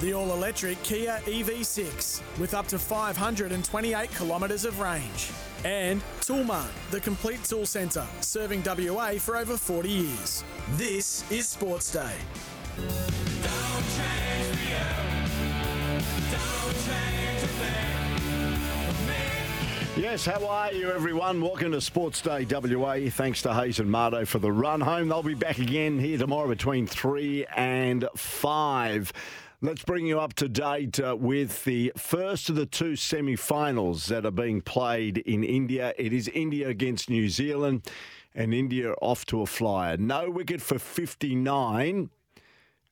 The all electric Kia EV6 with up to 528 kilometres of range. And Toolmart, the complete tool centre, serving WA for over 40 years. This is Sports Day. Yes, how are you, everyone? Welcome to Sports Day WA. Thanks to Hayes and Mardo for the run home. They'll be back again here tomorrow between 3 and 5. Let's bring you up to date uh, with the first of the two semi finals that are being played in India. It is India against New Zealand, and India off to a flyer. No wicket for 59.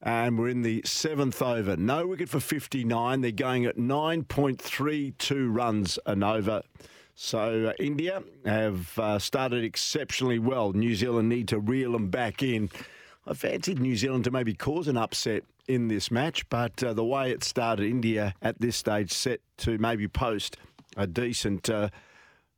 And we're in the seventh over. No wicket for 59. They're going at 9.32 runs an over. So uh, India have uh, started exceptionally well. New Zealand need to reel them back in. I fancied New Zealand to maybe cause an upset in this match, but uh, the way it started, India at this stage set to maybe post a decent uh,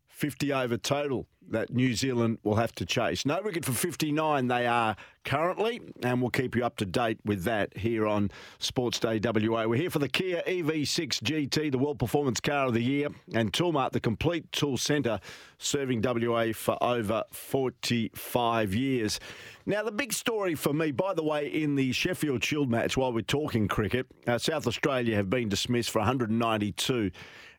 50 over total that New Zealand will have to chase. No wicket for 59 they are currently, and we'll keep you up to date with that here on Sports Day WA. We're here for the Kia EV6 GT, the World Performance Car of the Year, and Toolmart, the complete tool centre, serving WA for over 45 years. Now, the big story for me, by the way, in the Sheffield Shield match, while we're talking cricket, uh, South Australia have been dismissed for 192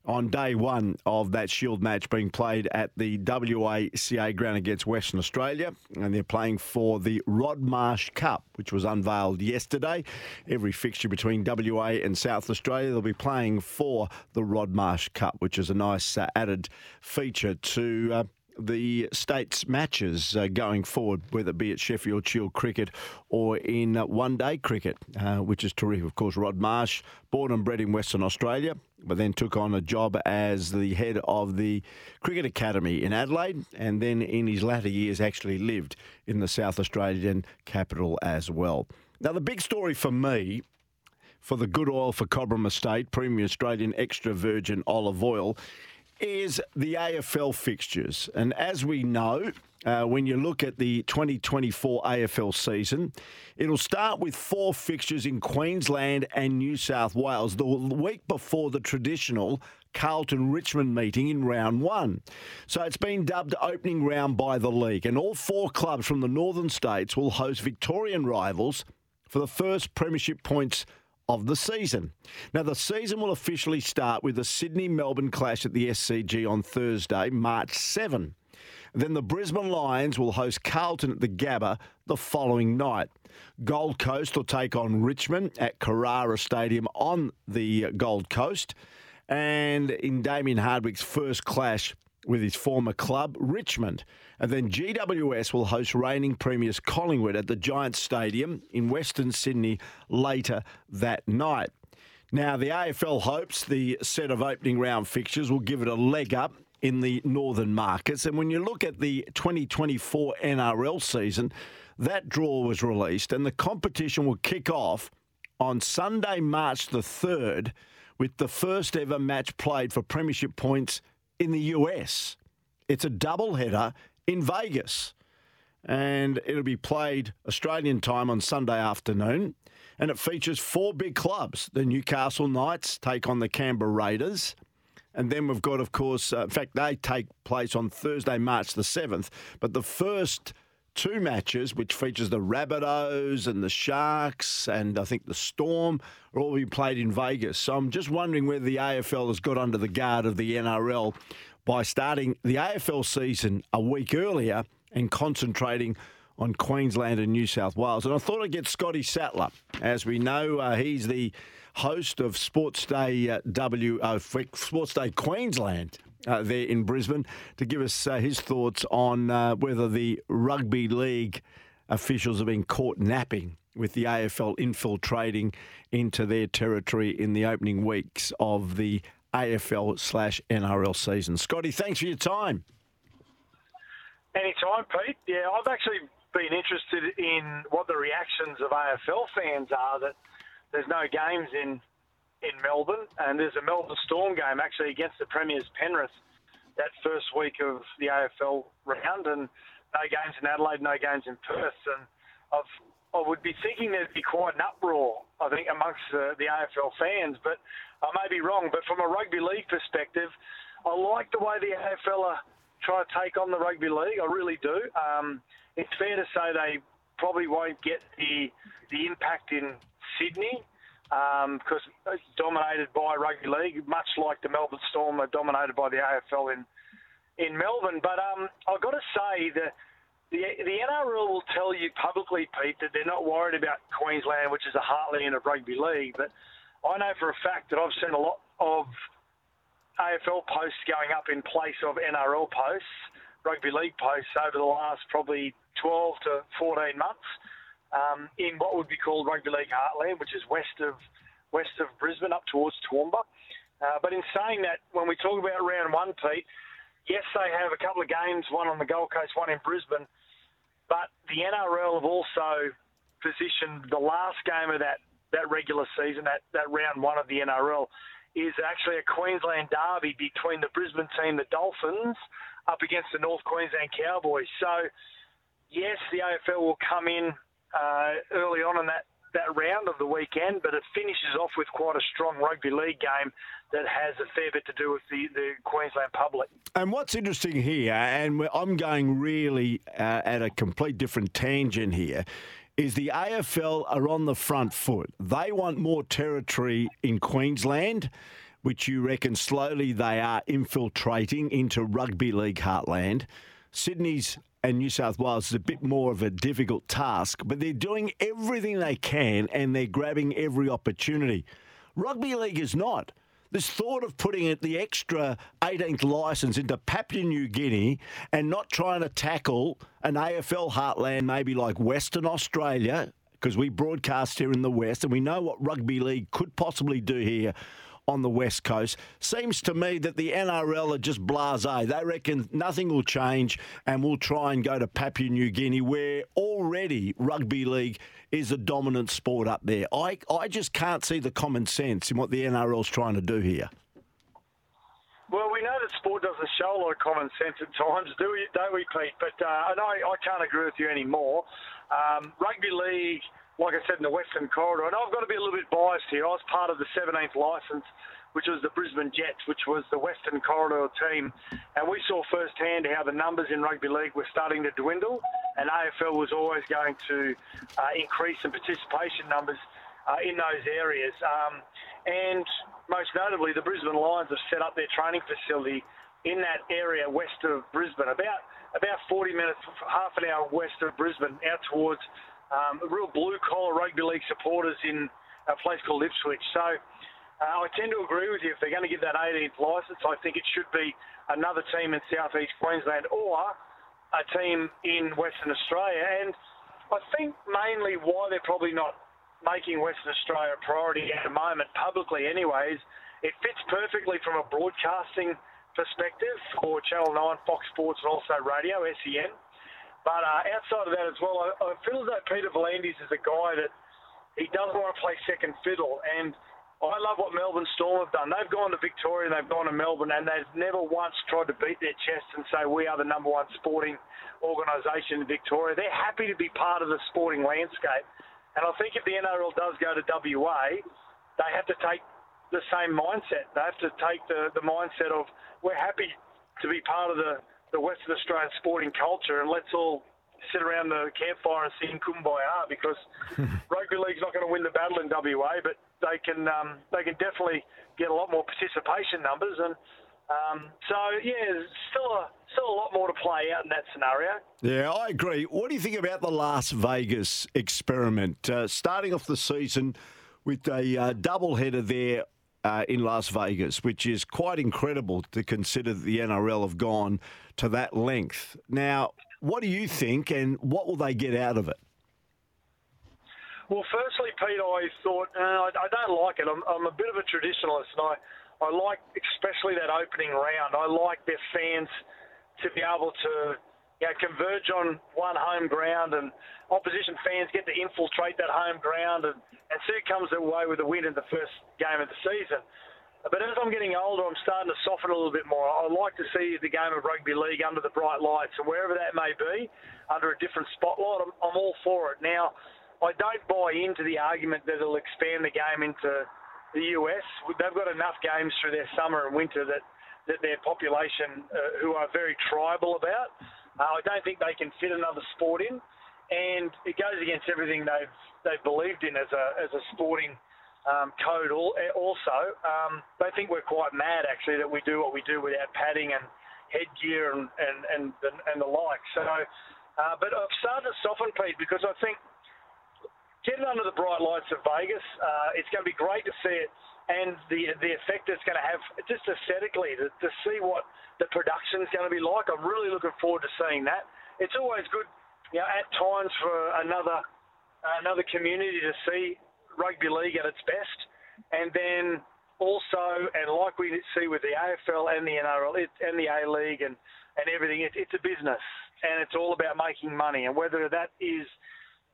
on day one of that Shield match being played at the WACA ground against Western Australia. And they're playing for the Rod Marsh Cup, which was unveiled yesterday. Every fixture between WA and South Australia, they'll be playing for the Rod Marsh Cup, which is a nice uh, added feature to. Uh, the state's matches uh, going forward, whether it be at Sheffield Shield cricket or in uh, one day cricket, uh, which is terrific. Of course, Rod Marsh, born and bred in Western Australia, but then took on a job as the head of the Cricket Academy in Adelaide, and then in his latter years actually lived in the South Australian capital as well. Now, the big story for me for the good oil for Cobram Estate, premium Australian extra virgin olive oil, is the AFL fixtures. And as we know, uh, when you look at the 2024 AFL season, it'll start with four fixtures in Queensland and New South Wales the week before the traditional Carlton Richmond meeting in round one. So it's been dubbed opening round by the league, and all four clubs from the northern states will host Victorian rivals for the first premiership points of the season. Now, the season will officially start with the Sydney Melbourne clash at the SCG on Thursday, March 7. Then the Brisbane Lions will host Carlton at the Gabba the following night. Gold Coast will take on Richmond at Carrara Stadium on the uh, Gold Coast. And in Damien Hardwick's first clash with his former club, Richmond. And then GWS will host reigning premiers Collingwood at the Giants Stadium in Western Sydney later that night. Now, the AFL hopes the set of opening round fixtures will give it a leg up in the northern markets. And when you look at the 2024 NRL season, that draw was released and the competition will kick off on Sunday, March the 3rd, with the first ever match played for premiership points in the US. It's a double header in Vegas. And it'll be played Australian time on Sunday afternoon. And it features four big clubs. The Newcastle Knights take on the Canberra Raiders. And then we've got, of course, uh, in fact, they take place on Thursday, March the 7th. But the first two matches, which features the Rabbitohs and the Sharks and I think the Storm, are all being played in Vegas. So I'm just wondering whether the AFL has got under the guard of the NRL by starting the AFL season a week earlier and concentrating on Queensland and New South Wales. And I thought I'd get Scotty Sattler. As we know, uh, he's the host of Sports Day uh, W uh, Sports Day Queensland uh, there in Brisbane to give us uh, his thoughts on uh, whether the rugby league officials have been caught napping with the AFL infiltrating into their territory in the opening weeks of the AFL slash NRL season. Scotty, thanks for your time. Anytime, Pete. Yeah, I've actually been interested in what the reactions of AFL fans are that there's no games in in Melbourne, and there's a Melbourne Storm game actually against the Premiers Penrith that first week of the AFL round, and no games in Adelaide, no games in Perth, and I've I would be thinking there'd be quite an uproar, I think, amongst the, the AFL fans, but I may be wrong. But from a rugby league perspective, I like the way the AFL are trying to take on the rugby league. I really do. Um, it's fair to say they probably won't get the the impact in Sydney because um, it's dominated by rugby league, much like the Melbourne Storm are dominated by the AFL in in Melbourne. But um, I've got to say that the the NRL will tell you publicly, Pete, that they're not worried about Queensland, which is a heartland of rugby league. But I know for a fact that I've seen a lot of AFL posts going up in place of NRL posts, rugby league posts over the last probably 12 to 14 months um, in what would be called Rugby League Heartland, which is west of west of Brisbane up towards Toowoomba. Uh, but in saying that, when we talk about round one, Pete, yes, they have a couple of games, one on the Gold Coast, one in Brisbane, but the NRL have also positioned the last game of that, that regular season, that, that round one of the NRL, is actually a Queensland derby between the Brisbane team, the Dolphins, up against the North Queensland Cowboys. So, yes, the AFL will come in uh, early on in that, that round of the weekend, but it finishes off with quite a strong rugby league game that has a fair bit to do with the, the Queensland public. And what's interesting here, and I'm going really uh, at a complete different tangent here, is the AFL are on the front foot. They want more territory in Queensland, which you reckon slowly they are infiltrating into rugby league heartland. Sydney's and New South Wales is a bit more of a difficult task, but they're doing everything they can and they're grabbing every opportunity. Rugby league is not. This thought of putting the extra 18th license into Papua New Guinea and not trying to tackle an AFL heartland, maybe like Western Australia, because we broadcast here in the West and we know what rugby league could possibly do here on the West Coast. Seems to me that the NRL are just blasé. They reckon nothing will change and we'll try and go to Papua New Guinea where already rugby league is a dominant sport up there. I, I just can't see the common sense in what the NRL's trying to do here. Well, we know that sport doesn't show a lot of common sense at times, do we, don't we, Pete? But uh, I, I can't agree with you anymore. Um, rugby league like I said, in the Western Corridor. And I've got to be a little bit biased here. I was part of the 17th licence, which was the Brisbane Jets, which was the Western Corridor team. And we saw firsthand how the numbers in rugby league were starting to dwindle, and AFL was always going to uh, increase in participation numbers uh, in those areas. Um, and most notably, the Brisbane Lions have set up their training facility in that area west of Brisbane, about about 40 minutes, half an hour west of Brisbane, out towards um, real blue collar rugby league supporters in a place called Ipswich. So uh, I tend to agree with you. If they're going to give that 18th licence, I think it should be another team in southeast Queensland or a team in Western Australia. And I think mainly why they're probably not making Western Australia a priority at the moment, publicly anyways, it fits perfectly from a broadcasting perspective for Channel 9, Fox Sports, and also radio, SEN. But uh, outside of that as well, I, I feel though Peter V'landys is a guy that he doesn't want to play second fiddle. And I love what Melbourne Storm have done. They've gone to Victoria and they've gone to Melbourne, and they've never once tried to beat their chest and say we are the number one sporting organisation in Victoria. They're happy to be part of the sporting landscape. And I think if the NRL does go to WA, they have to take the same mindset. They have to take the, the mindset of we're happy to be part of the the Western Australian sporting culture, and let's all sit around the campfire and sing kumbaya because rugby league's not going to win the battle in WA, but they can um, they can definitely get a lot more participation numbers, and um, so yeah, still a still a lot more to play out in that scenario. Yeah, I agree. What do you think about the Las Vegas experiment? Uh, starting off the season with a uh, double header there uh, in Las Vegas, which is quite incredible to consider that the NRL have gone to that length. Now, what do you think, and what will they get out of it? Well, firstly, Pete, I thought uh, I, don't like it. I'm, I'm a bit of a traditionalist, and I, I like especially that opening round. I like their fans to be able to you know, converge on one home ground, and opposition fans get to infiltrate that home ground, and, and see who comes away with a win in the first game of the season. But as I'm getting older, I'm starting to soften a little bit more. I like to see the game of rugby league under the bright lights, and wherever that may be, under a different spotlight, I'm, I'm all for it. Now, I don't buy into the argument that it'll expand the game into the US. They've got enough games through their summer and winter that, that their population, uh, who are very tribal about, uh, I don't think they can fit another sport in, and it goes against everything they've they've believed in as a as a sporting um, code eh, also. Um, they think we're quite mad, actually, that we do what we do without padding and headgear and, and, and, the, and the like. So, uh, but I've started to soften, Pete, because I think getting under the bright lights of Vegas, uh, it's going to be great to see it and the the effect it's going to have just aesthetically to, to see what the production is going to be like. I'm really looking forward to seeing that. It's always good, you know, at times for another another community to see rugby league at its best, and then also, and like we see with the AFL and the NRL it, and the A League and and everything, it, it's a business, and it's all about making money, and whether that is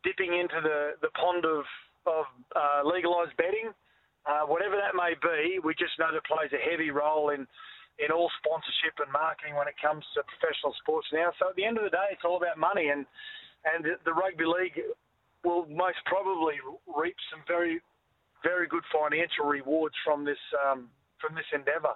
dipping into the the pond of of uh, legalised betting, uh, whatever that may be, we just know that plays a heavy role in in all sponsorship and marketing when it comes to professional sports now. So at the end of the day, it's all about money, and and the rugby league will most probably reap some very, very good financial rewards from this um, from this endeavour.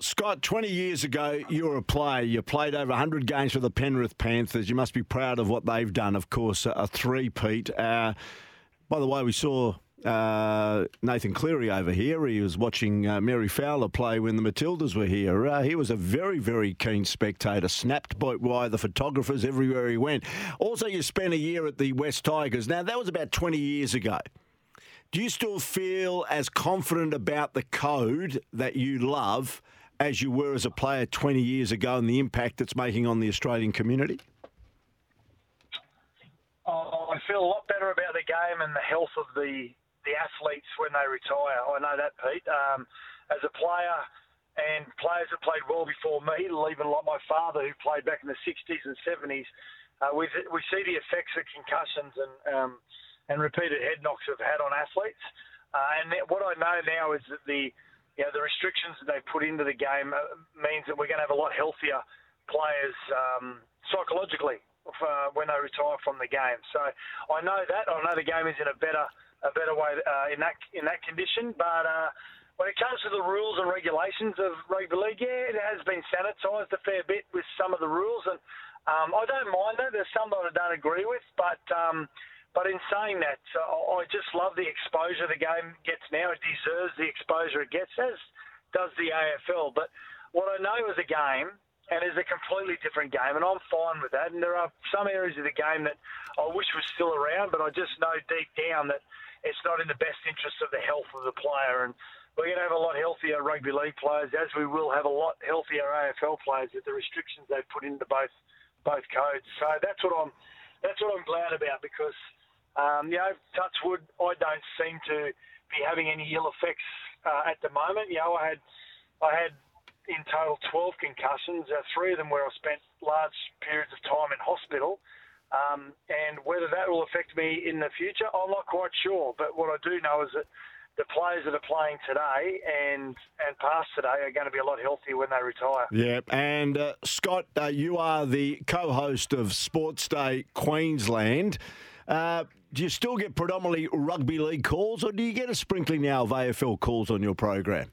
Scott, 20 years ago, you were a player. You played over 100 games for the Penrith Panthers. You must be proud of what they've done, of course, a three-peat. Uh, by the way, we saw uh, Nathan Cleary over here. He was watching uh, Mary Fowler play when the Matildas were here. Uh, he was a very, very keen spectator, snapped by the photographers everywhere he went. Also, you spent a year at the West Tigers. Now, that was about 20 years ago. Do you still feel as confident about the code that you love as you were as a player 20 years ago and the impact it's making on the Australian community? Oh, I feel a lot better about the game and the health of the the athletes when they retire. I know that, Pete. Um, as a player, and players that played well before me, even like my father who played back in the 60s and 70s, uh, we we see the effects that concussions and um, and repeated head knocks have had on athletes. Uh, and what I know now is that the you know, the restrictions that they put into the game uh, means that we're going to have a lot healthier players um, psychologically uh, when they retire from the game. So I know that. I know the game is in a better a better way uh, in that in that condition. But uh, when it comes to the rules and regulations of rugby league, yeah, it has been sanitised a fair bit with some of the rules, and um, I don't mind that. There's some that I don't agree with, but. Um, but in saying that, uh, I just love the exposure the game gets now. It deserves the exposure it gets, as does the AFL. But what I know is a game, and is a completely different game, and I'm fine with that. And there are some areas of the game that I wish was still around, but I just know deep down that it's not in the best interest of the health of the player. And we're going to have a lot healthier rugby league players, as we will have a lot healthier AFL players with the restrictions they've put into both both codes. So that's what I'm that's what I'm glad about because um, you know, touch wood, I don't seem to be having any ill effects uh, at the moment. You know, I had I had in total 12 concussions, uh, three of them where I spent large periods of time in hospital. Um, and whether that will affect me in the future, I'm not quite sure. But what I do know is that the players that are playing today and and past today are going to be a lot healthier when they retire. Yeah, and uh, Scott, uh, you are the co-host of Sports Day Queensland. Uh, do you still get predominantly rugby league calls, or do you get a sprinkling now of AFL calls on your program?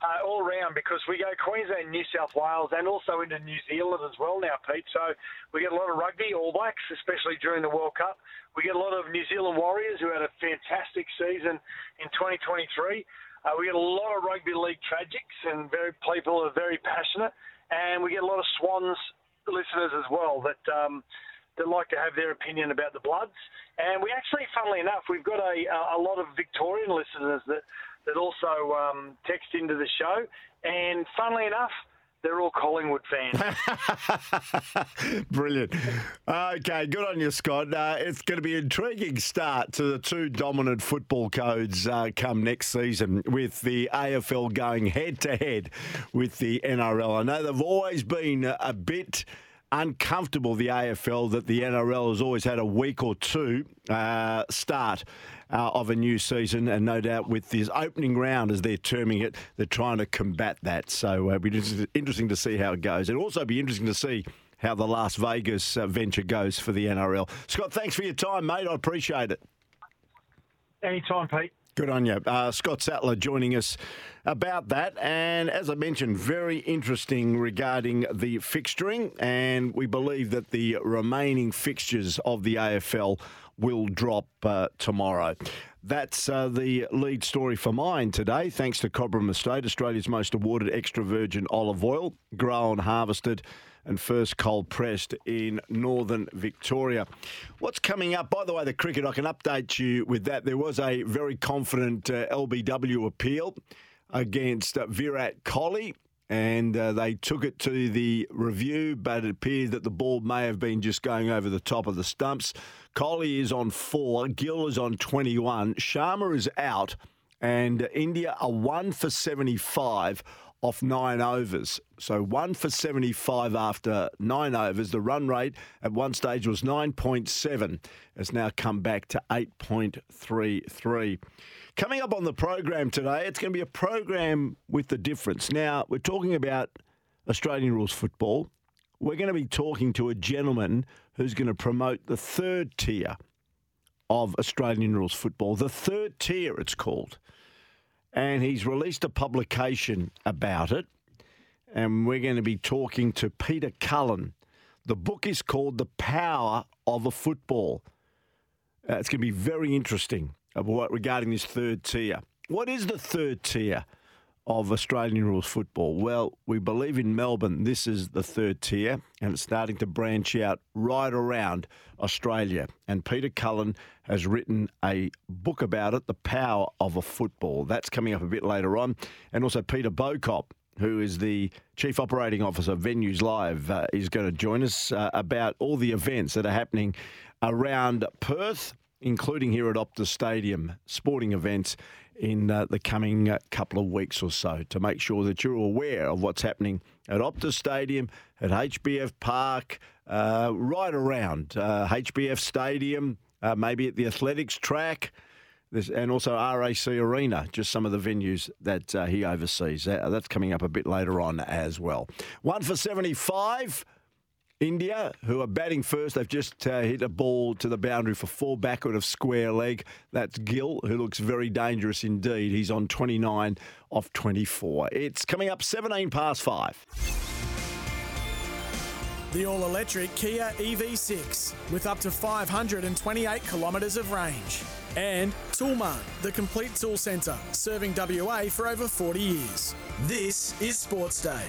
Uh, all round because we go Queensland, New South Wales, and also into New Zealand as well now, Pete. So we get a lot of rugby, All Blacks, especially during the World Cup. We get a lot of New Zealand Warriors who had a fantastic season in 2023. Uh, we get a lot of rugby league tragics, and very people are very passionate. And we get a lot of Swans listeners as well that. Um, that like to have their opinion about the Bloods, and we actually, funnily enough, we've got a a lot of Victorian listeners that that also um, text into the show. And funnily enough, they're all Collingwood fans. Brilliant. Okay, good on you, Scott. Uh, it's going to be an intriguing start to the two dominant football codes uh, come next season with the AFL going head to head with the NRL. I know they've always been a bit uncomfortable, the AFL, that the NRL has always had a week or two uh, start uh, of a new season. And no doubt with this opening round, as they're terming it, they're trying to combat that. So uh, it'll be interesting to see how it goes. It'll also be interesting to see how the Las Vegas uh, venture goes for the NRL. Scott, thanks for your time, mate. I appreciate it. Anytime, Pete. Good on you. Uh, Scott Sattler joining us about that. And as I mentioned, very interesting regarding the fixturing. And we believe that the remaining fixtures of the AFL will drop uh, tomorrow. That's uh, the lead story for mine today. Thanks to Cobram Estate, Australia's most awarded extra virgin olive oil, grown, harvested and first cold pressed in northern Victoria. What's coming up? By the way, the cricket, I can update you with that. There was a very confident uh, LBW appeal against uh, Virat Kohli. And uh, they took it to the review, but it appears that the ball may have been just going over the top of the stumps. Kohli is on four, Gill is on 21, Sharma is out, and India are one for 75 off nine overs. So one for 75 after nine overs. The run rate at one stage was 9.7. It's now come back to 8.33. Coming up on the program today, it's going to be a program with the difference. Now, we're talking about Australian rules football. We're going to be talking to a gentleman who's going to promote the third tier of Australian rules football. The third tier, it's called and he's released a publication about it. And we're going to be talking to Peter Cullen. The book is called The Power of a Football. Uh, it's going to be very interesting regarding this third tier. What is the third tier? Of Australian rules football? Well, we believe in Melbourne this is the third tier and it's starting to branch out right around Australia. And Peter Cullen has written a book about it, The Power of a Football. That's coming up a bit later on. And also Peter Bauchop, who is the Chief Operating Officer of Venues Live, uh, is going to join us uh, about all the events that are happening around Perth, including here at Optus Stadium, sporting events in uh, the coming uh, couple of weeks or so to make sure that you're aware of what's happening at Optus Stadium, at HBF Park, uh, right around HBF uh, Stadium, uh, maybe at the athletics track. and also RAC Arena, just some of the venues that he oversees. that's coming up a bit later on as well. One for 75. India, who are batting first, they've just uh, hit a ball to the boundary for four backward of square leg. That's Gill, who looks very dangerous indeed. He's on 29 off 24. It's coming up 17 past five. The all electric Kia EV6 with up to 528 kilometres of range. And Toolmart, the complete tool centre, serving WA for over 40 years. This is Sports Day.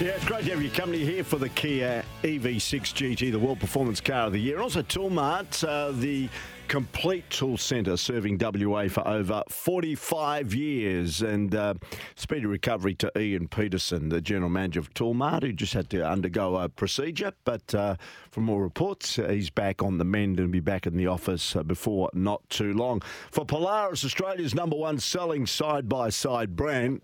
Yeah, it's great to have your company here for the Kia EV6 GT, the World Performance Car of the Year. Also Toolmart, uh, the complete tool centre serving WA for over 45 years. And uh, speedy recovery to Ian Peterson, the General Manager of Toolmart, who just had to undergo a procedure. But uh, from all reports, he's back on the mend and be back in the office uh, before not too long. For Polaris, Australia's number one selling side by side brand.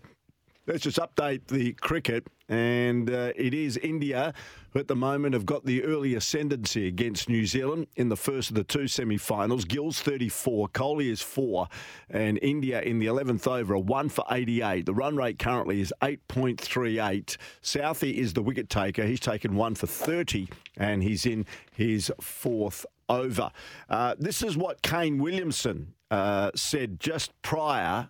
Let's just update the cricket. And uh, it is India who at the moment have got the early ascendancy against New Zealand in the first of the two semi finals. Gill's 34, Kohli is 4, and India in the 11th over are 1 for 88. The run rate currently is 8.38. Southee is the wicket taker. He's taken 1 for 30, and he's in his fourth over. Uh, this is what Kane Williamson uh, said just prior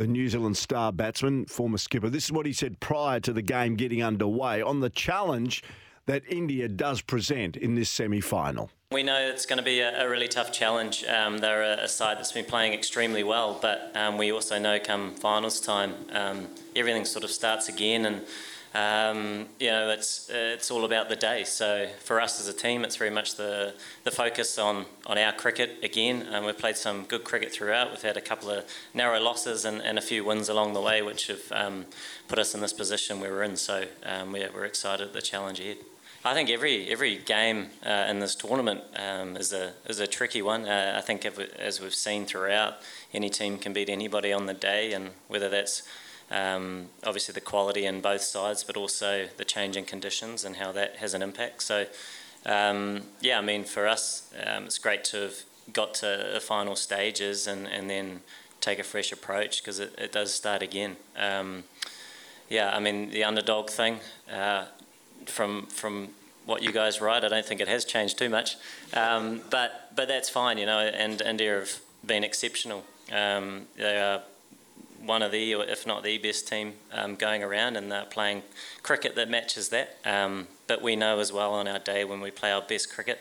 the New Zealand star batsman, former skipper. This is what he said prior to the game getting underway on the challenge that India does present in this semi final. We know it's going to be a, a really tough challenge. Um, they're a, a, side that's been playing extremely well, but um, we also know come finals time, um, everything sort of starts again and um, you know, it's it's all about the day. So for us as a team, it's very much the the focus on, on our cricket again. And we've played some good cricket throughout. We've had a couple of narrow losses and, and a few wins along the way, which have um, put us in this position we're in. So um, we're, we're excited at the challenge ahead. I think every every game uh, in this tournament um, is a is a tricky one. Uh, I think if, as we've seen throughout, any team can beat anybody on the day, and whether that's um, obviously the quality in both sides, but also the changing conditions and how that has an impact. So, um, yeah, I mean, for us, um, it's great to have got to the final stages and, and then take a fresh approach because it, it does start again. Um, yeah, I mean, the underdog thing, uh, from, from what you guys write, I don't think it has changed too much. Um, but, but that's fine, you know, and India have been exceptional. Um, they are one of the, if not the best team um, going around, and they're playing cricket that matches that. Um, but we know as well on our day when we play our best cricket,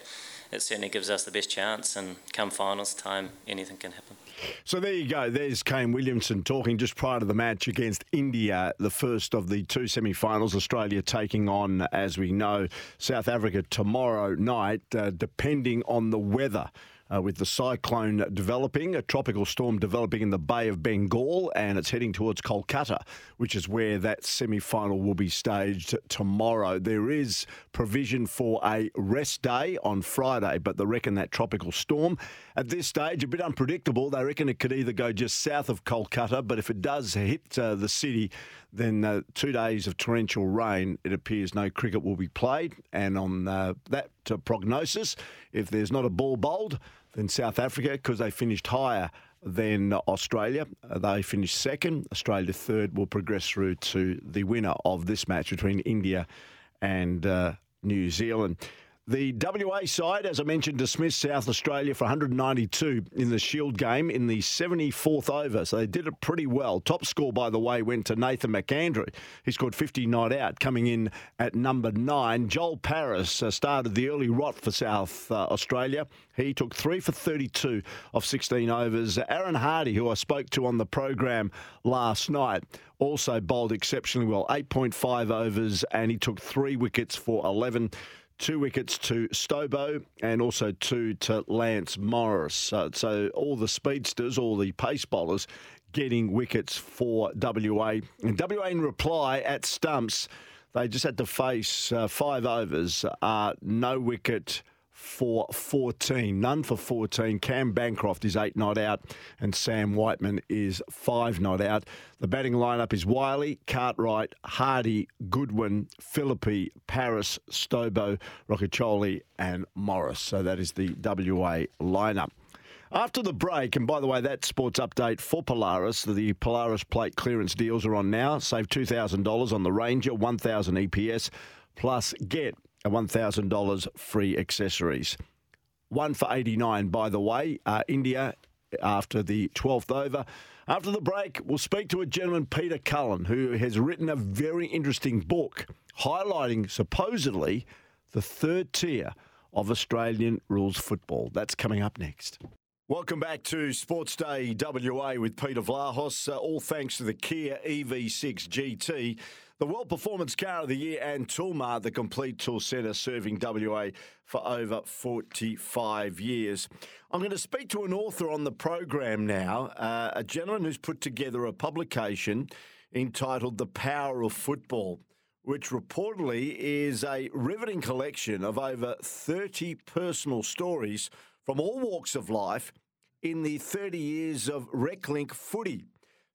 it certainly gives us the best chance. And come finals time, anything can happen. So there you go. There's Kane Williamson talking just prior to the match against India, the first of the two semi finals. Australia taking on, as we know, South Africa tomorrow night, uh, depending on the weather uh, with the cyclone developing, a tropical storm developing in the Bay of Bengal, and it's heading towards Kolkata, which is where that semi final will be staged tomorrow. There is provision for a rest day on Friday, but they reckon that tropical storm at this stage, a bit unpredictable. They reckon it could either go just south of Kolkata, but if it does hit uh, the city, then uh, two days of torrential rain, it appears no cricket will be played. And on uh, that uh, prognosis, if there's not a ball bowled, then South Africa, because they finished higher than Australia, they finished second. Australia third will progress through to the winner of this match between India and uh, New Zealand. The WA side, as I mentioned, dismissed South Australia for 192 in the Shield game in the 74th over. So they did it pretty well. Top score, by the way, went to Nathan McAndrew. He scored 50 not out, coming in at number nine. Joel Paris uh, started the early rot for South uh, Australia. He took three for 32 of 16 overs. Aaron Hardy, who I spoke to on the program last night, also bowled exceptionally well. 8.5 overs, and he took three wickets for 11 two wickets to Stobo and also two to Lance Morris. So, so all the speedsters, all the pace bowlers getting wickets for WA. And WA in reply at stumps, they just had to face uh, five overs, uh, no wicket for 14. None for 14. Cam Bancroft is eight not out, and Sam Whiteman is five not out. The batting lineup is Wyllie, Cartwright, Hardy, Goodwin, Philippe, Paris, Stobo, Rocchiccioli, and Morris. So that is the WA lineup. After the break, and by the way, that sports update for Polaris, the Polaris plate clearance deals are on now. Save $2,000 on the Ranger, 1,000 EPS, plus get $1,000 free accessories. One for 89, by the way. Uh, India after the 12th over. After the break, we'll speak to a gentleman, Peter Cullen, who has written a very interesting book highlighting supposedly the third tier of Australian rules football. That's coming up next. Welcome back to Sports Day WA with Peter Vlahos. Uh, all thanks to the Kia EV6 GT. The World Performance Car of the Year and Toolmart, the complete tool centre serving WA for over 45 years. I'm going to speak to an author on the program now, uh, a gentleman who's put together a publication entitled The Power of Football, which reportedly is a riveting collection of over 30 personal stories from all walks of life in the 30 years of RecLink footy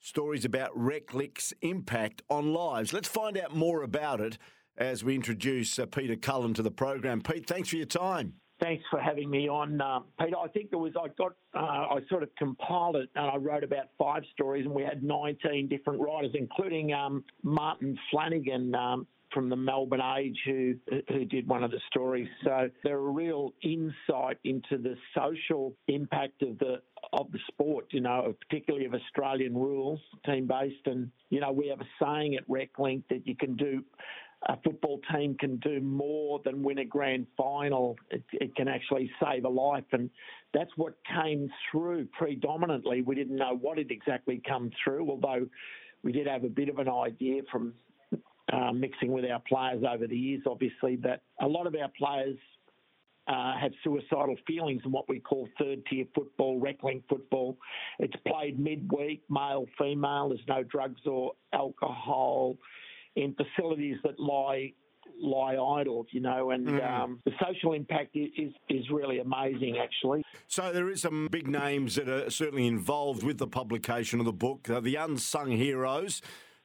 stories about RecLink's impact on lives. Let's find out more about it as we introduce uh, Peter Cullen to the program. Pete, thanks for your time. Thanks for having me on, uh, Peter. I think there was I got uh, I sort of compiled it and I wrote about five stories and we had 19 different writers, including um, Martin Flanagan, um, from the Melbourne Age who who did one of the stories. So they're a real insight into the social impact of the of the sport, you know, particularly of Australian rules, team based, and you know we have a saying at RecLink that you can do. A football team can do more than win a grand final. It, it can actually save a life, and that's what came through predominantly. We didn't know what had exactly come through, although we did have a bit of an idea from uh, mixing with our players over the years, obviously, that a lot of our players uh, have suicidal feelings in what we call third tier football, reclink football. It's played midweek, male, female. There's no drugs or alcohol in facilities that lie lie idle, you know, and mm. um, the social impact is, is really amazing, actually. So there is some big names that are certainly involved with the publication of the book, uh, the unsung heroes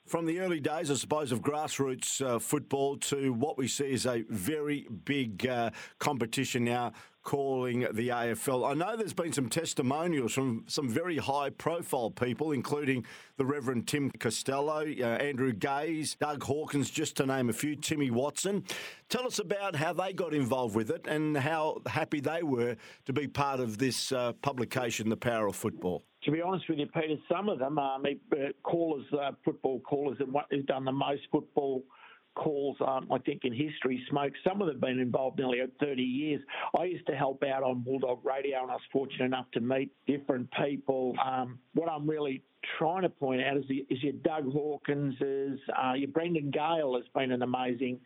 from the early days, I suppose, of grassroots uh, football to what we see as a very big uh, competition now calling the AFL. I know there's been some testimonials from some very high profile people, including the Reverend Tim Costello, uh, Andrew Gaze, Doug Hawkins, just to name a few, Timmy Watson. Tell us about how they got involved with it and how happy they were to be part of this uh, publication, The Power of Football to be honest with you, Peter, some of them, um, callers, uh, football callers, have done the most football calls, um, I think, in history. Smoke, some of them have been involved nearly 30 years. I used to help out on Bulldog Radio, and I was fortunate enough to meet different people. Um, what I'm really trying to point out is, the, is your Doug Hawkins, is, uh, your Brendan Gale has been an amazing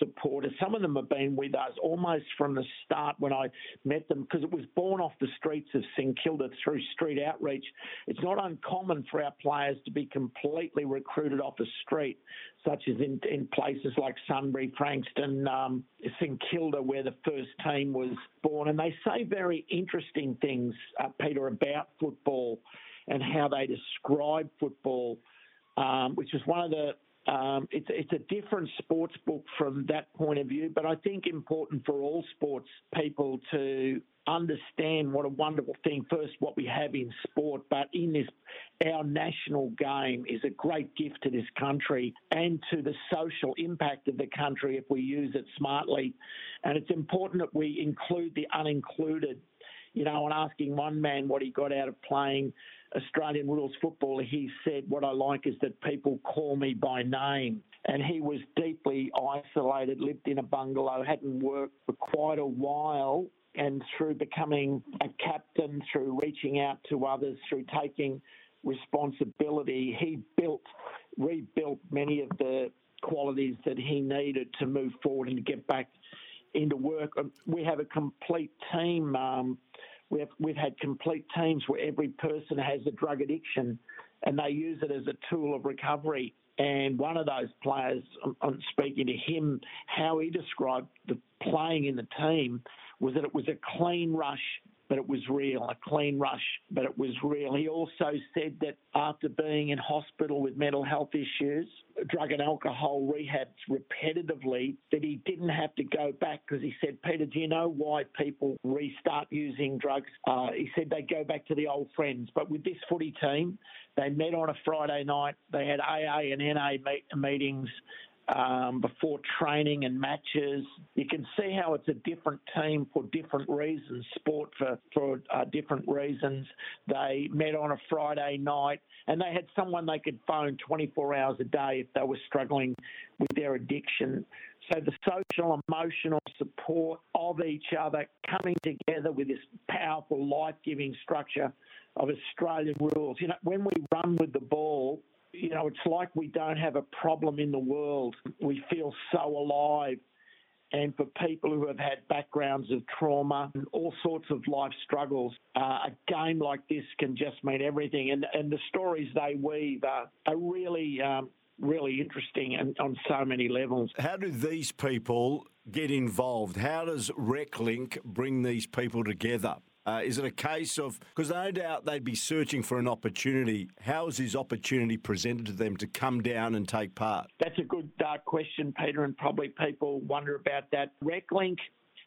supporters. Some of them have been with us almost from the start when I met them because it was born off the streets of St Kilda through street outreach. It's not uncommon for our players to be completely recruited off the street, such as in, in places like Sunbury, Frankston, um, St Kilda, where the first team was born. And they say very interesting things, uh, Peter, about football and how they describe football. Um, which is one of the um, it's, it's a different sports book from that point of view, but I think important for all sports people to understand what a wonderful thing, first, what we have in sport, but in this, our national game is a great gift to this country and to the social impact of the country if we use it smartly. And it's important that we include the unincluded. You know, and asking one man what he got out of playing Australian rules football, he said, What I like is that people call me by name. And he was deeply isolated, lived in a bungalow, hadn't worked for quite a while. And through becoming a captain, through reaching out to others, through taking responsibility, he built, rebuilt many of the qualities that he needed to move forward and to get back into work. We have a complete team. Um, We've, we've had complete teams where every person has a drug addiction and they use it as a tool of recovery. And one of those players, I'm speaking to him, how he described the playing in the team was that it was a clean rush but it was real, a clean rush, but it was real. He also said that after being in hospital with mental health issues, drug and alcohol rehabs repetitively, that he didn't have to go back because he said, Peter, do you know why people restart using drugs? Uh, he said they go back to the old friends. But with this footy team, they met on a Friday night. They had AA and NA meet- meetings um, before training and matches. You can see how it's a different team for different reasons, sport for, for uh, different reasons. They met on a Friday night and they had someone they could phone 24 hours a day if they were struggling with their addiction. So the social, emotional support of each other coming together with this powerful, life giving structure of Australian rules. You know, when we run with the ball, you know, it's like we don't have a problem in the world. We feel so alive. And for people who have had backgrounds of trauma and all sorts of life struggles, uh, a game like this can just mean everything. And, and the stories they weave are, are really, um, really interesting and on so many levels. How do these people get involved? How does RecLink bring these people together? Uh, is it a case of because no doubt they'd be searching for an opportunity? How is this opportunity presented to them to come down and take part? That's a good uh, question, Peter, and probably people wonder about that. RecLink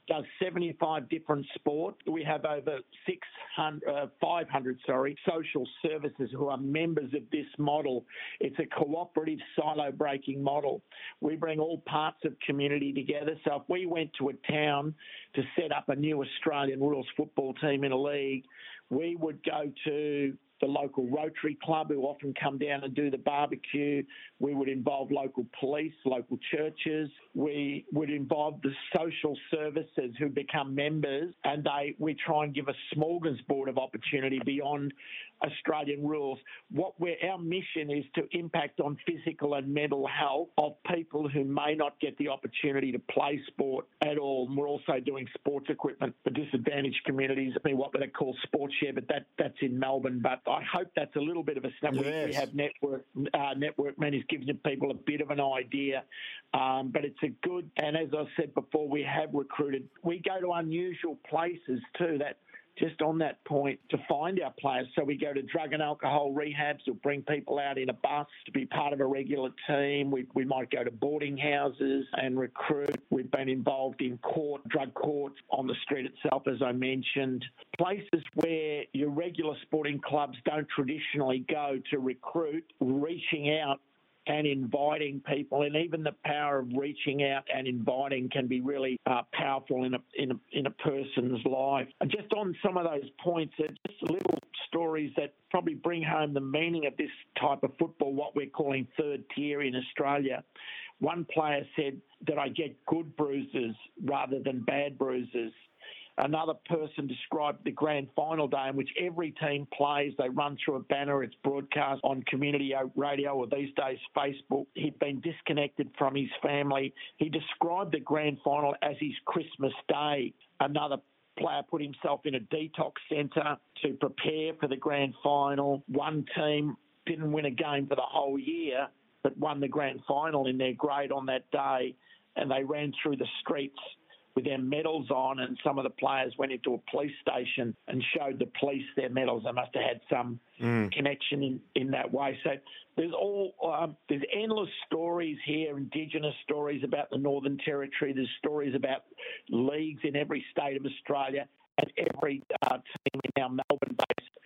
does 75 different sport. We have over 600, uh, 500, sorry, social services who are members of this model. It's a cooperative silo breaking model. We bring all parts of community together. So if we went to a town to set up a new Australian rules football team in a league, we would go to the local Rotary Club who often come down and do the barbecue. We would involve local police, local churches. We would involve the social services who become members, and they we try and give a smorgasbord of opportunity beyond Australian rules. What we're, our mission is to impact on physical and mental health of people who may not get the opportunity to play sport at all. And we're also doing sports equipment for disadvantaged communities. I mean, what they call sports share, but that that's in Melbourne. But I hope that's a little bit of a snap. Yes. We have network uh, network man is giving people a bit of an idea, um, but it's a good. And as I said before, we have recruited. We go to unusual places too. That just on that point to find our players. So we go to drug and alcohol rehabs. We'll bring people out in a bus to be part of a regular team. We, we might go to boarding houses and recruit. We've been involved in court, drug courts on the street itself, as I mentioned. Places where your regular sporting clubs don't traditionally go to recruit, reaching out and inviting people, and even the power of reaching out and inviting can be really uh, powerful in a, in a in a person's life. And just on some of those points, just little stories that probably bring home the meaning of this type of football, what we're calling third tier in Australia. One player said that I get good bruises rather than bad bruises. Another person described the grand final day in which every team plays. They run through a banner. It's broadcast on community radio or these days Facebook. He'd been disconnected from his family. He described the grand final as his Christmas day. Another player put himself in a detox centre to prepare for the grand final. One team didn't win a game for the whole year, but won the grand final in their grade on that day. And they ran through the streets with their medals on, and some of the players went into a police station and showed the police their medals. They must have had some mm. connection in, in that way. So there's all um, there's endless stories here, Indigenous stories about the Northern Territory. There's stories about leagues in every state of Australia, and every uh, team in our Melbourne-based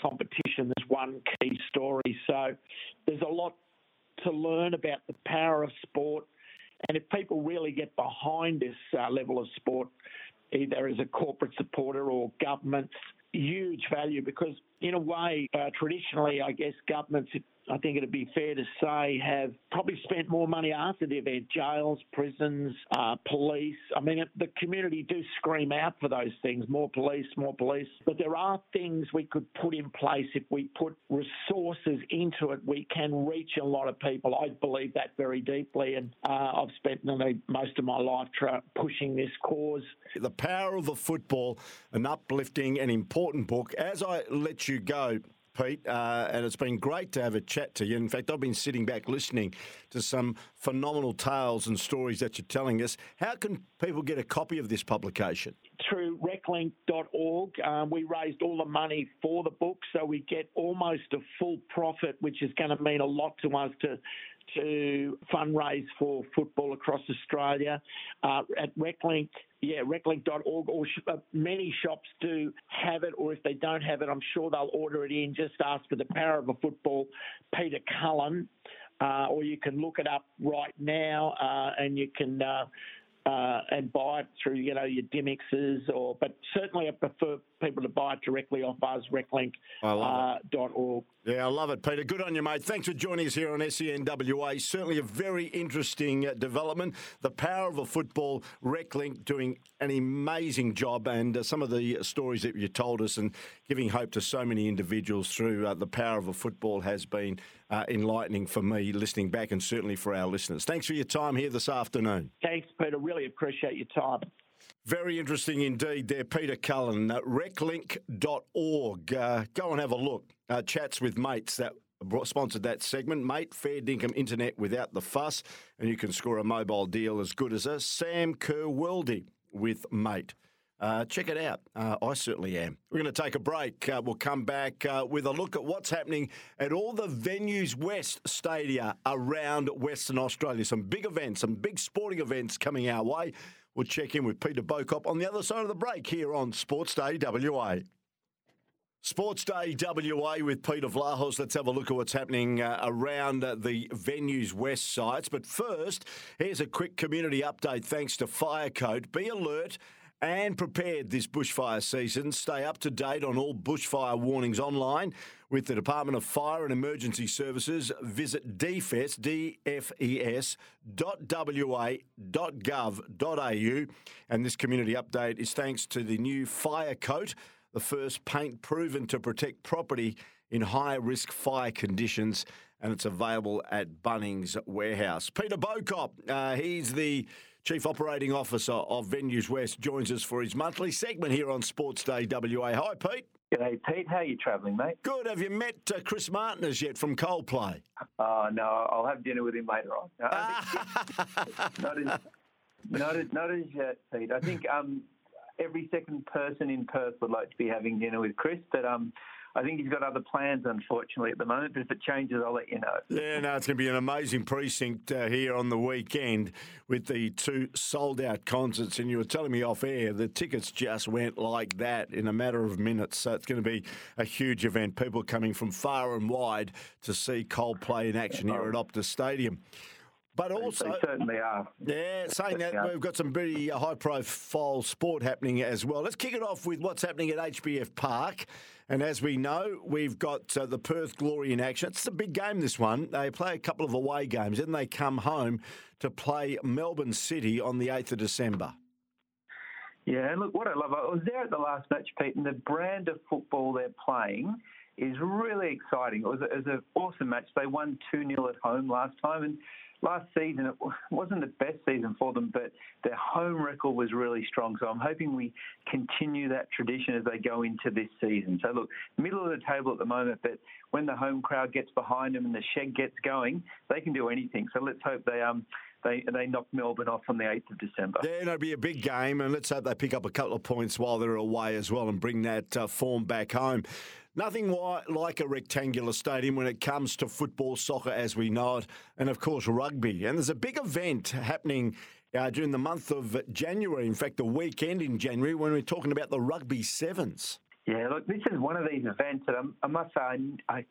competition. There's one key story. So there's a lot to learn about the power of sport and if people really get behind this uh, level of sport, either as a corporate supporter or governments, huge value because, in a way, uh, traditionally, I guess governments I think it'd be fair to say, have probably spent more money after the event. Jails, prisons, uh, police. I mean, the community do scream out for those things more police, more police. But there are things we could put in place if we put resources into it. We can reach a lot of people. I believe that very deeply. And uh, I've spent most of my life tra- pushing this cause. The Power of the Football, an uplifting and important book. As I let you go, Pete, uh, and it's been great to have a chat to you. In fact, I've been sitting back listening to some phenomenal tales and stories that you're telling us. How can people get a copy of this publication? Through reclink.org. Um, we raised all the money for the book, so we get almost a full profit, which is going to mean a lot to us to to fundraise for football across Australia. Uh, at Reclink, yeah, reclink.org, or sh- uh, many shops do have it, or if they don't have it, I'm sure they'll order it in. Just ask for the power of a football, Peter Cullen, uh, or you can look it up right now uh, and you can. Uh, uh, and buy it through, you know, your Dymocks or, but certainly I prefer people to buy it directly off buzzreclink.org. Uh, yeah, I love it, Peter. Good on you, mate. Thanks for joining us here on SENWA. Certainly a very interesting uh, development. The power of a football, Reclink doing an amazing job, and uh, some of the stories that you told us and giving hope to so many individuals through uh, the power of a football has been uh, enlightening for me listening back and certainly for our listeners. Thanks for your time here this afternoon. Thanks, Peter. Really appreciate your time. Very interesting indeed there, Peter Cullen. Uh, reclink.org. Uh, go and have a look. Uh, chats with mates that sponsored that segment. Mate, fair dinkum internet without the fuss, and you can score a mobile deal as good as a Sam Kerr Worldy with Mate. Uh, check it out. Uh, I certainly am. We're going to take a break. Uh, we'll come back uh, with a look at what's happening at all the venues west stadia around Western Australia. Some big events, some big sporting events coming our way. We'll check in with Peter Bauchop on the other side of the break here on Sports Day WA. Sports Day WA with Peter Vlahos. Let's have a look at what's happening uh, around uh, the venues west sites. But first, here's a quick community update thanks to Firecoat. Be alert and prepared this bushfire season. Stay up to date on all bushfire warnings online with the Department of Fire and Emergency Services. Visit dfes, dfes.wa.gov.au. And this community update is thanks to the new fire coat, the first paint proven to protect property in high risk fire conditions, and it's available at Bunnings Warehouse. Peter Bauchop, uh, he's the Chief Operating Officer of Venues West, joins us for his monthly segment here on Sports Day WA. Hi, Pete. G'day, Pete. How are you travelling, mate? Good. Have you met uh, Chris Martin as yet from Coldplay? Oh, no. I'll have dinner with him later on. No, not, as, not, as, not as yet, Pete. I think um, every second person in Perth would like to be having dinner with Chris, but um, I think he's got other plans, unfortunately, at the moment. But if it changes, I'll let you know. Yeah, no, it's going to be an amazing precinct uh, here on the weekend with the two sold out concerts. And you were telling me off air, the tickets just went like that in a matter of minutes. So it's going to be a huge event. People coming from far and wide to see Coldplay in action here at Optus Stadium. But also, they certainly are. Yeah, saying that, we've got some pretty high profile sport happening as well. Let's kick it off with what's happening at HBF Park. And as we know, we've got uh, the Perth Glory in action. It's a big game, this one. They play a couple of away games, then they come home to play Melbourne City on the 8th of December. Yeah, and look, what I love, I was there at the last match, Pete, and the brand of football they're playing is really exciting. It was, it was an awesome match. They won 2 0 at home last time, and last season it wasn't the best season for them, but their home record was really strong. So I'm hoping we continue that tradition as they go into this season. So look, middle of the table at the moment, but when the home crowd gets behind them and the shed gets going, they can do anything. So let's hope they um they they knock Melbourne off on the 8th of December. Yeah, it'll be a big game, and let's hope they pick up a couple of points while they're away as well and bring that uh, form back home. Nothing like a rectangular stadium when it comes to football, soccer as we know it, and of course rugby. And there's a big event happening uh, during the month of January, in fact, the weekend in January, when we're talking about the Rugby Sevens. Yeah, look, this is one of these events that I'm, i must say, I,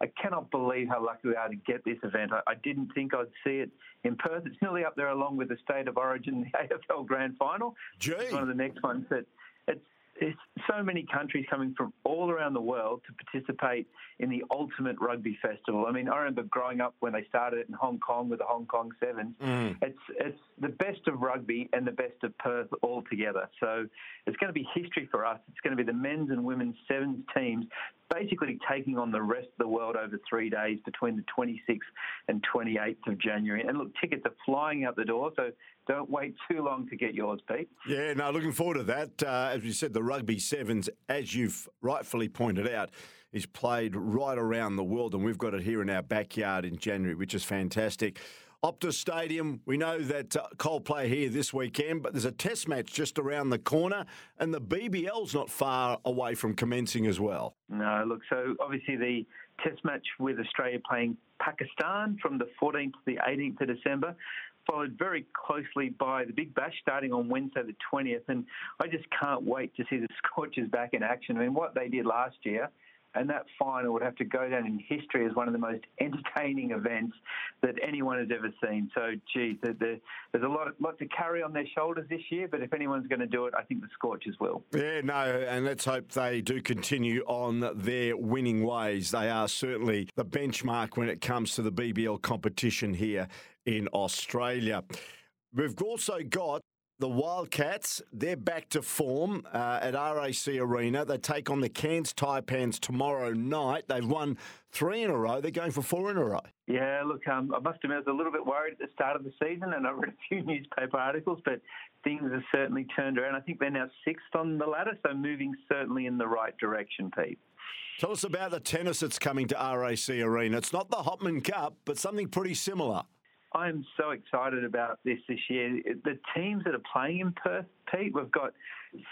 I cannot believe how lucky we are to get this event. I, I, didn't think I'd see it in Perth. It's nearly up there along with the State of Origin, the AFL Grand Final. Gee. It's one of the next ones that it's there's so many countries coming from all around the world to participate in the ultimate rugby festival. I mean, I remember growing up when they started it in Hong Kong with the Hong Kong Sevens. Mm. It's it's the best of rugby and the best of Perth all together. So it's going to be history for us. It's going to be the men's and women's sevens teams basically taking on the rest of the world over three days between the 26th and 28th of January. And look, tickets are flying out the door, so don't wait too long to get yours, Pete. Yeah, no, looking forward to that. Uh, as we said, the Rugby Sevens, as you've rightfully pointed out, is played right around the world, and we've got it here in our backyard in January, which is fantastic. Optus Stadium, we know that uh, Coldplay here this weekend, but there's a test match just around the corner, and the BBL's not far away from commencing as well. No, look, so obviously the test match with Australia playing Pakistan from the 14th to the 18th of December followed very closely by the Big Bash starting on Wednesday the 20th. And I just can't wait to see the Scorchers back in action. I mean, what they did last year and that final would have to go down in history as one of the most entertaining events that anyone has ever seen. So, geez, the, the, there's a lot, lot to carry on their shoulders this year, but if anyone's going to do it, I think the Scorchers will. Yeah, no, and let's hope they do continue on their winning ways. They are certainly the benchmark when it comes to the BBL competition here in Australia. We've also got the Wildcats, they're back to form uh, at RAC Arena. They take on the Cairns Taipans tomorrow night. They've won three in a row. They're going for four in a row. Yeah, look, um, I must admit, I was a little bit worried at the start of the season, and I read a few newspaper articles, but things have certainly turned around. I think they're now sixth on the ladder, so moving certainly in the right direction, Pete. Tell us about the tennis that's coming to RAC Arena. It's not the Hopman Cup, but something pretty similar. I am so excited about this this year. The teams that are playing in Perth, Pete, we've got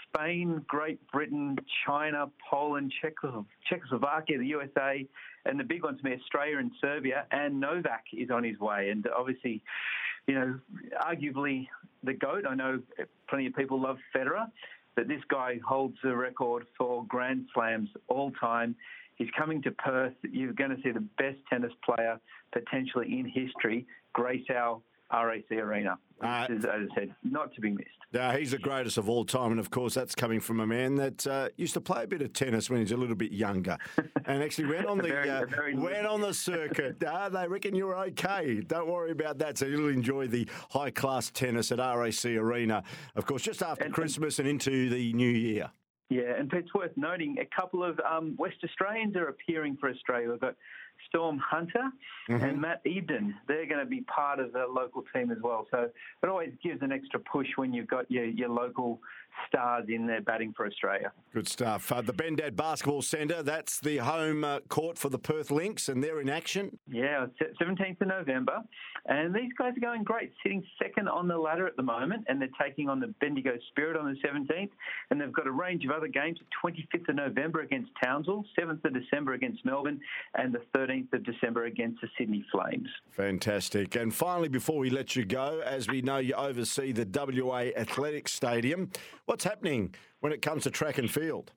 Spain, Great Britain, China, Poland, Czechoslovakia, the USA, and the big ones me, Australia and Serbia, and Novak is on his way. And obviously, you know, arguably the GOAT. I know plenty of people love Federer, but this guy holds the record for Grand Slams all time. He's coming to Perth. You're going to see the best tennis player potentially in history grace our RAC Arena, uh, is, as I said, not to be missed. Uh, he's the greatest of all time, and of course, that's coming from a man that uh, used to play a bit of tennis when he's a little bit younger, and actually went on the very, uh, went on the circuit. Uh, they reckon you're okay. Don't worry about that. So you'll enjoy the high class tennis at RAC Arena, of course, just after and, Christmas and into the new year. Yeah, and it's worth noting a couple of um, West Australians are appearing for Australia. We've got Storm Hunter mm-hmm. and Matt Ebden. They're going to be part of the local team as well. So it always gives an extra push when you've got your, your local stars in there batting for Australia. Good stuff. Uh, the Bendat Basketball Centre, that's the home uh, court for the Perth Lynx, and they're in action. Yeah, 17th of November. And these guys are going great, sitting second on the ladder at the moment, and they're taking on the Bendigo Spirit on the 17th. And they've got a range of other games 25th of November against Townsville, 7th of December against Melbourne, and the 13th of December against the Sydney Flames. Fantastic. And finally, before we let you go, as we know you oversee the WA Athletics Stadium, What's happening when it comes to track and field?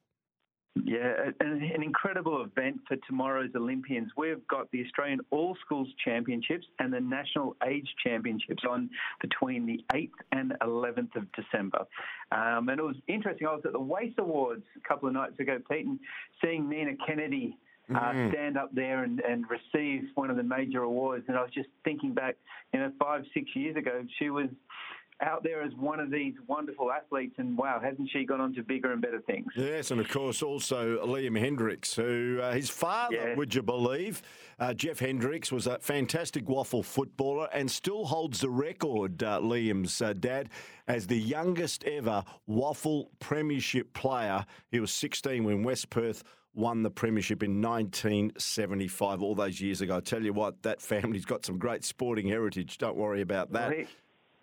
Yeah, an, an, incredible event for tomorrow's Olympians. We've got the Australian All Schools Championships and the National Age Championships on between the 8th and 11th of December. Um, and it was interesting. I was at the WACE Awards a couple of nights ago, Pete, and seeing Nina Kennedy uh, mm-hmm. stand up there and, and receive one of the major awards. And I was just thinking back, you know, five, six years ago, she was out there as one of these wonderful athletes, and wow, hasn't she gone on to bigger and better things? Yes, and of course also Liam Hendriks, who uh, his father, yeah. would you believe, uh, Jeff Hendriks was a fantastic WAFL footballer and still holds the record, uh, Liam's uh, dad, as the youngest ever WAFL Premiership player. He was 16 when West Perth won the premiership in 1975, all those years ago. I tell you what, that family's got some great sporting heritage. Don't worry about that. Well,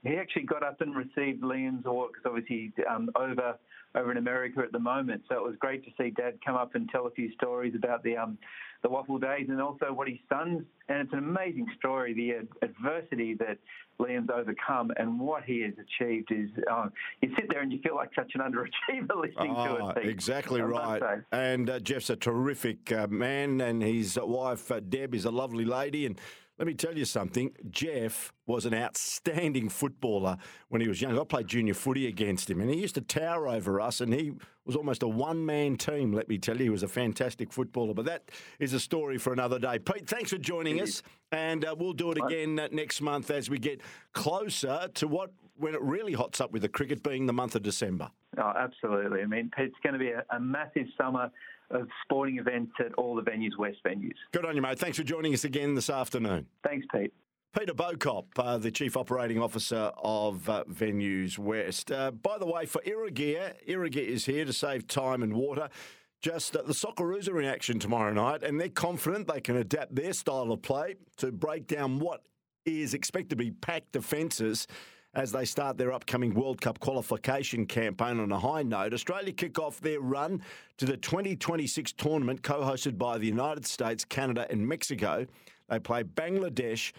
he, he actually got up and received Liam's award because obviously um, over over in America at the moment. So it was great to see Dad come up and tell a few stories about the um, the WAFL days and also what his sons. And it's an amazing story. The adversity that Liam's overcome and what he has achieved is uh, you sit there and you feel like such an underachiever listening oh, to it. Ah, Pete. Exactly right. And uh, Jeff's a terrific uh, man, and his wife uh, Deb is a lovely lady, and let me tell you something. Jeff was an outstanding footballer when he was young. I played junior footy against him, and he used to tower over us, and he was almost a one man team, let me tell you. He was a fantastic footballer. But that is a story for another day. Pete, thanks for joining us, and uh, we'll do it again uh, next month as we get closer to what when it really hots up with the cricket being the month of December. Oh, absolutely. I mean, it's going to be a, a massive summer of sporting events at all the venues, West venues. Good on you, mate. Thanks for joining us again this afternoon. Thanks, Pete. Peter Bauchop, uh, the Chief Operating Officer of uh, Venues West. Uh, by the way, for Irrigear, Irrigear is here to save time and water. Just uh, the Socceroos are in action tomorrow night, and they're confident they can adapt their style of play to break down what is expected to be packed defences as they start their upcoming World Cup qualification campaign on a high note. Australia kick off their run to the 2026 tournament co hosted by the United States, Canada, and Mexico. They play Bangladesh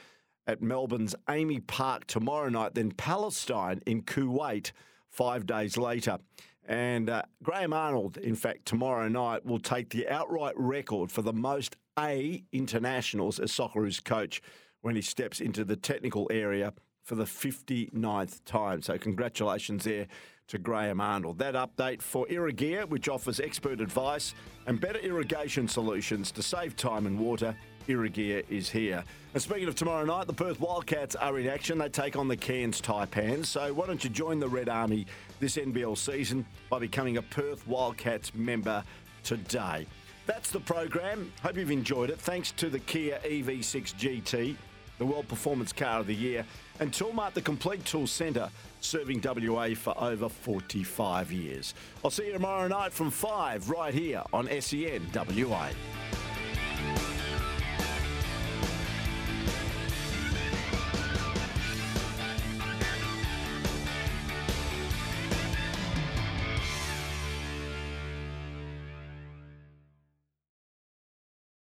at Melbourne's AAMI Park tomorrow night, then Palestine in Kuwait five days later. And uh, Graham Arnold, in fact, tomorrow night will take the outright record for the most A internationals as Socceroos coach when he steps into the technical area for the 59th time. So, congratulations there to Graham Arnold. That update for Irrigear, which offers expert advice and better irrigation solutions to save time and water. Irrigear is here. And speaking of tomorrow night, the Perth Wildcats are in action. They take on the Cairns Taipans. So why don't you join the Red Army this NBL season by becoming a Perth Wildcats member today? That's the program. Hope you've enjoyed it. Thanks to the Kia EV6 GT, the World Performance Car of the Year and Toolmart, the complete tool centre, serving WA for over 45 years. I'll see you tomorrow night from 5 right here on SEN WA.